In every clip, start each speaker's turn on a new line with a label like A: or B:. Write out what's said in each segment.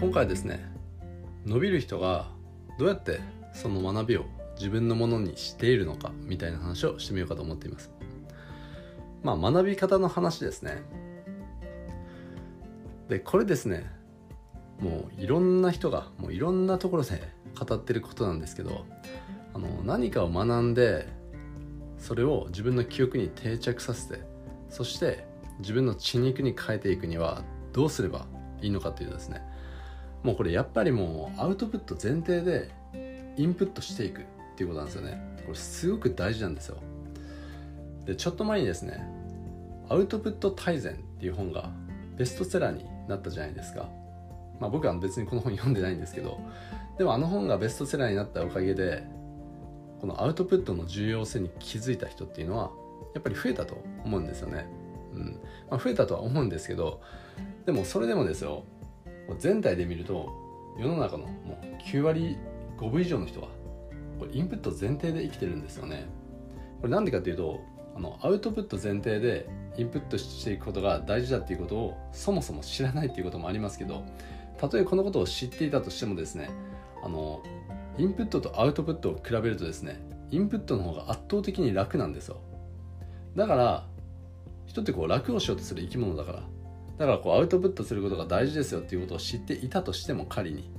A: 今回はですね伸びる人がどうやってその学びを自分のものにしているのかみたいな話をしてみようかと思っています。まあ学び方の話ですね。でこれですねもういろんな人がもういろんなところで語ってることなんですけどあの何かを学んでそれを自分の記憶に定着させてそして自分の血肉に変えていくにはどうすればいいのかというとですねもうこれやっぱりもうアウトプット前提でインプットしていくっていうことなんですよね。これすごく大事なんですよ。でちょっと前にですねアウトプット大全っていう本がベストセラーになったじゃないですか。まあ僕は別にこの本読んでないんですけどでもあの本がベストセラーになったおかげでこのアウトプットの重要性に気づいた人っていうのはやっぱり増えたと思うんですよね。うん。まあ、増えたとは思うんですけどでもそれでもですよ全体で見ると世の中のもう9割5分以上の人はこれインプット前提で生きてるんですよね。これなんでかっていうとあのアウトプット前提でインプットしていくことが大事だっていうことをそもそも知らないっていうこともありますけどたとえこのことを知っていたとしてもですねあのインプットとアウトプットを比べるとですねインプットの方が圧倒的に楽なんですよだから人ってこう楽をしようとする生き物だからだからこうアウトプットすることが大事ですよっていうことを知っていたとしても仮に。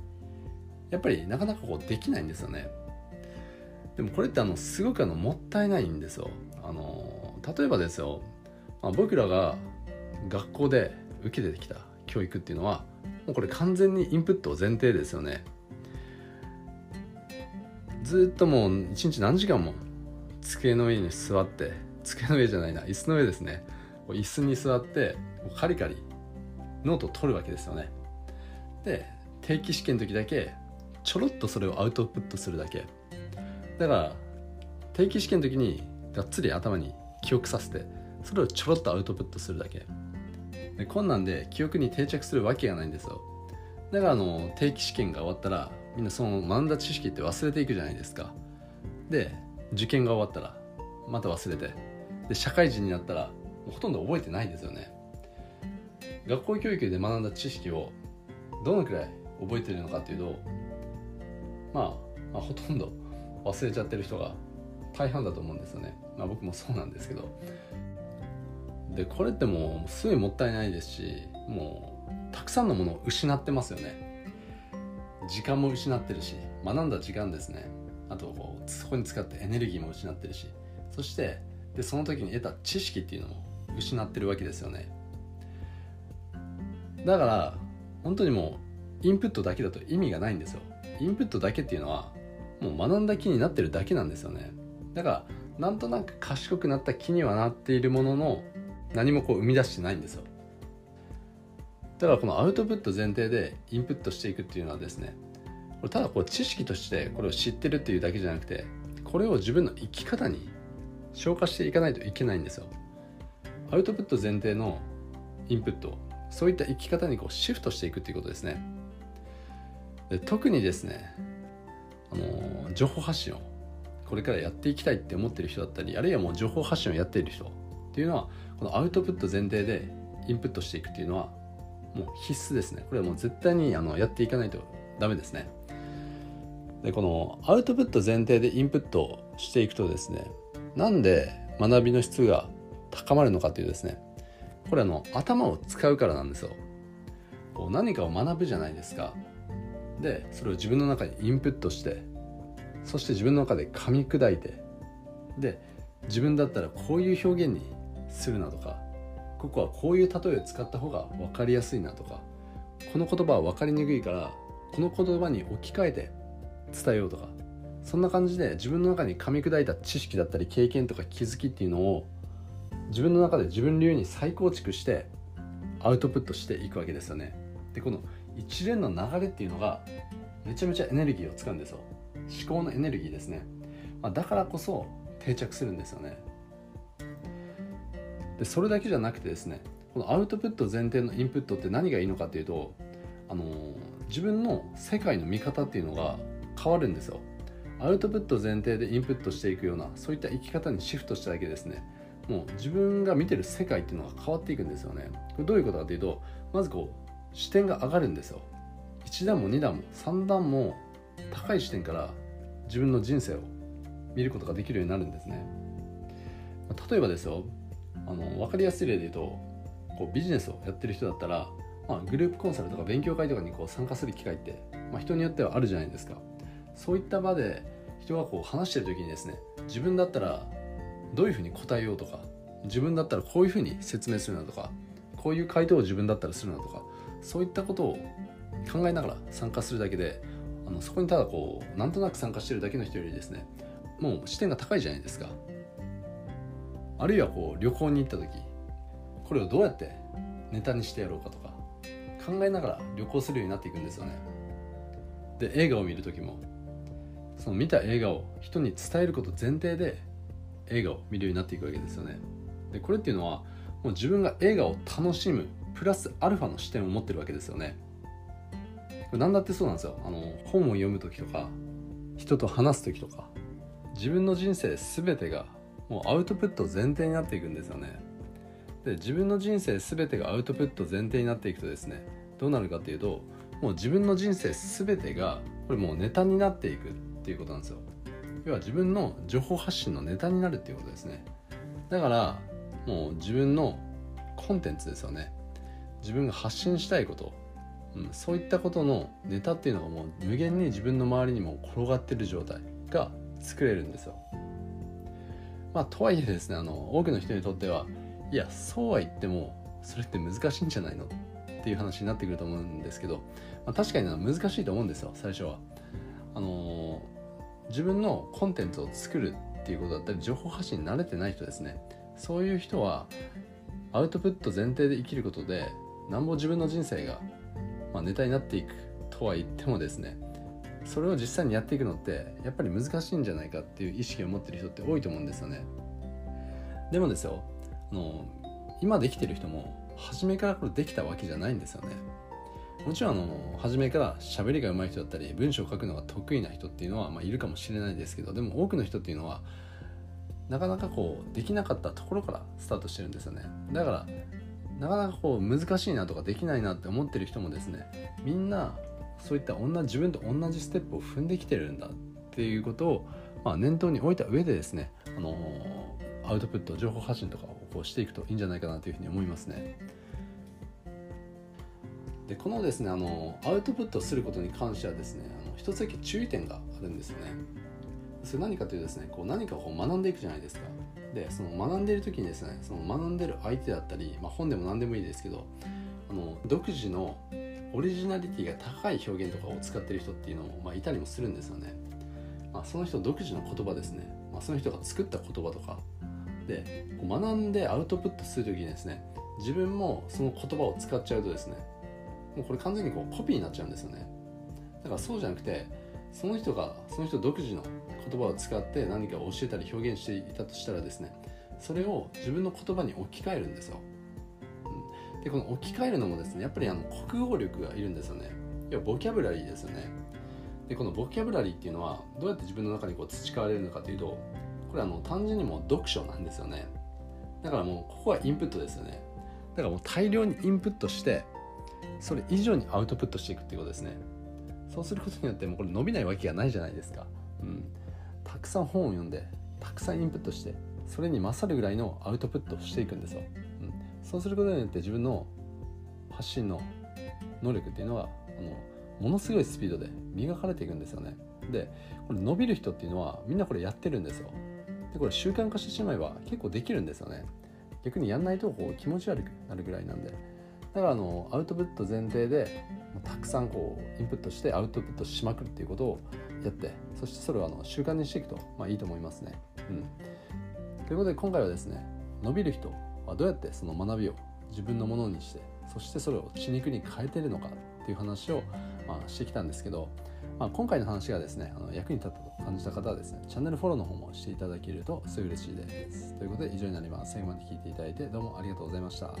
A: やっぱりなかなかこうできないんですよね。でもこれってあのすごくあのもったいないんですよ。あの例えばですよ、まあ、僕らが学校で受けてきた教育っていうのはもうこれ完全にインプット前提ですよね。ずっともう一日何時間も机の上に座って机の上じゃないな椅子の上ですね。椅子に座ってカリカリノートを取るわけですよね。で定期試験の時だけちょろっとそれをアウトプットするだけ。だから定期試験の時にがっつり頭に記憶させてそれをちょろっとアウトプットするだけ。でこんなんで記憶に定着するわけがないんですよ。だからあの定期試験が終わったらみんなその学んだ知識って忘れていくじゃないですか。で受験が終わったらまた忘れて。で社会人になったらほとんど覚えてないですよね。学校教育で学んだ知識をどのくらい覚えてるのかっていうと、まあ、まあほとんど忘れちゃってる人が大半だと思うんですよね、まあ、僕もそうなんですけど。でこれってもうすごいもったいないですしもうたくさんのものを失ってますよね。時間も失ってるし学んだ時間ですね。あとこうそこに使ってエネルギーも失ってるし。そしてでその時に得た知識っていうのも失ってるわけですよね。だから本当にもうインプットだけだと意味がないんですよ。インプットだけっていうのはもう学んだ気になってるだけなんですよね。だからなんとなく賢くなった気にはなっているものの何もこう生み出してないんですよ。だからこのアウトプット前提でインプットしていくっていうのはですねこれただこう知識としてこれを知ってるっていうだけじゃなくてこれを自分の生き方に消化していかないといけないんですよ。アウトプット前提のインプット。そういった生き方にこうシフトしていくっていうことですね。で特にですねあの情報発信をこれからやっていきたいって思ってる人だったりあるいはもう情報発信をやっている人っていうのはこのアウトプット前提でインプットしていくっていうのはもう必須ですね。これはもう絶対にあのやっていかないとダメですね。でこのアウトプット前提でインプットしていくとですねなんで学びの質が高まるのかというですねこれあの頭を使うからなんですよ。こう何かを学ぶじゃないですか。でそれを自分の中にインプットしてそして自分の中で噛み砕いてで自分だったらこういう表現にするなとかここはこういう例えを使った方が分かりやすいなとかこの言葉は分かりにくいからこの言葉に置き換えて伝えようとかそんな感じで自分の中に噛み砕いた知識だったり経験とか気づきっていうのを自分の中で自分流に再構築してアウトプットしていくわけですよね。でこの一連の流れっていうのがめちゃめちゃエネルギーを使うんですよ。思考のエネルギーですね、まあ、だからこそ定着するんですよね。でそれだけじゃなくてですねこのアウトプット前提のインプットって何がいいのかっていうとあの自分の世界の見方っていうのが変わるんですよ。アウトプット前提でインプットしていくようなそういった生き方にシフトしただけですね。もう自分が見てる世界っていうのが変わっていくんですよね。これどういうことかというとまずこう視点が上がるんですよ。1段も2段も3段も高い視点から自分の人生を見ることができるようになるんですね。例えばですよあの分かりやすい例で言うとこうビジネスをやってる人だったら、まあ、グループコンサルとか勉強会とかにこう参加する機会って、まあ、人によってはあるじゃないですか。そういった場で人がこう話してる時にですね自分だったらどういうふうに答えようとか自分だったらこういうふうに説明するなとかこういう回答を自分だったらするなとかそういったことを考えながら参加するだけであのそこにただこうなんとなく参加してるだけの人よりですねもう視点が高いじゃないですか。あるいはこう旅行に行った時これをどうやってネタにしてやろうかとか考えながら旅行するようになっていくんですよね。で映画を見る時もその見た映画を人に伝えること前提で映画を見るようになっていくわけですよね。でこれっていうのはもう自分が映画を楽しむプラスアルファの視点を持ってるわけですよね。何だってそうなんですよ。あの本を読む時とか人と話す時とか自分の人生全てがもうアウトプット前提になっていくんですよね。で自分の人生全てがアウトプット前提になっていくとですねどうなるかっていうともう自分の人生全てがこれもうネタになっていくっていうことなんですよ。要は自分の情報発信のネタになるっていうことですね。だからもう自分のコンテンツですよね。自分が発信したいこと、うん、そういったことのネタっていうのがもう無限に自分の周りにも転がってる状態が作れるんですよ。まあとはいえですねあの多くの人にとってはいやそうは言ってもそれって難しいんじゃないの？っていう話になってくると思うんですけど、まあ、確かに難しいと思うんですよ最初は。あのー、自分のコンテンツを作るっていうことだったり情報発信に慣れてない人ですね。そういう人はアウトプット前提で生きることでなんぼ自分の人生が、まあ、ネタになっていくとは言ってもですねそれを実際にやっていくのってやっぱり難しいんじゃないかっていう意識を持ってる人って多いと思うんですよね。でもですよあの今できてる人も初めからこれできたわけじゃないんですよね。もちろんあの初めから喋りが上手い人だったり文章を書くのが得意な人っていうのは、まあ、いるかもしれないですけどでも多くの人っていうのはなかなかこうできなかったところからスタートしてるんですよねだからなかなかこう難しいなとかできないなって思ってる人もですねみんなそういった同じ自分と同じステップを踏んできてるんだっていうことを、まあ、念頭に置いた上でですね、あのー、アウトプット情報発信とかをこうしていくといいんじゃないかなというふうに思いますね。でこのですねあのアウトプットすることに関してはですねあの一つだけ注意点があるんですよね。それ何かというとですねこう何かを学んでいくじゃないですか。でその学んでいる時にですねその学んでる相手だったり、まあ、本でも何でもいいですけどあの独自のオリジナリティが高い表現とかを使ってる人っていうのも、まあ、いたりもするんですよね。まあ、その人独自の言葉ですね、まあ、その人が作った言葉とかで学んでアウトプットする時にですね自分もその言葉を使っちゃうとですねもうこれ完全にこうコピーになっちゃうんですよね。だからそうじゃなくてその人がその人独自の言葉を使って何か教えたり表現していたとしたらですねそれを自分の言葉に置き換えるんですよ。でこの置き換えるのもですねやっぱりあの国語力がいるんですよね。要はボキャブラリーですよね。でこのボキャブラリーっていうのはどうやって自分の中にこう培われるのかというとこれあの単純にもう読書なんですよね。だからもうここはインプットですよね。だからもう大量にインプットしてそれ以上にアウトプットしていくっていうことですね。そうすることによってもうこれ伸びないわけがないじゃないですか。うん。たくさん本を読んでたくさんインプットしてそれに勝るぐらいのアウトプットをしていくんですよ。うん。そうすることによって自分の発信の能力っていうのはあのものすごいスピードで磨かれていくんですよね。でこれ伸びる人っていうのはみんなこれやってるんですよ。でこれ習慣化してしまえば結構できるんですよね。逆にやんないとこう気持ち悪くなるぐらいなんで。だからあのアウトプット前提でたくさんこうインプットしてアウトプットしまくるっていうことをやってそしてそれをあの習慣にしていくと、まあ、いいと思いますね。うん、ということで今回はですね伸びる人はどうやってその学びを自分のものにしてそしてそれを血肉に変えてるのかっていう話を、まあ、してきたんですけど、まあ、今回の話がですねあの役に立ったと感じた方はですねチャンネルフォローの方もしていただけるとすごい嬉しいです。ということで以上になります。最後まで聞いていただいてどうもありがとうございました。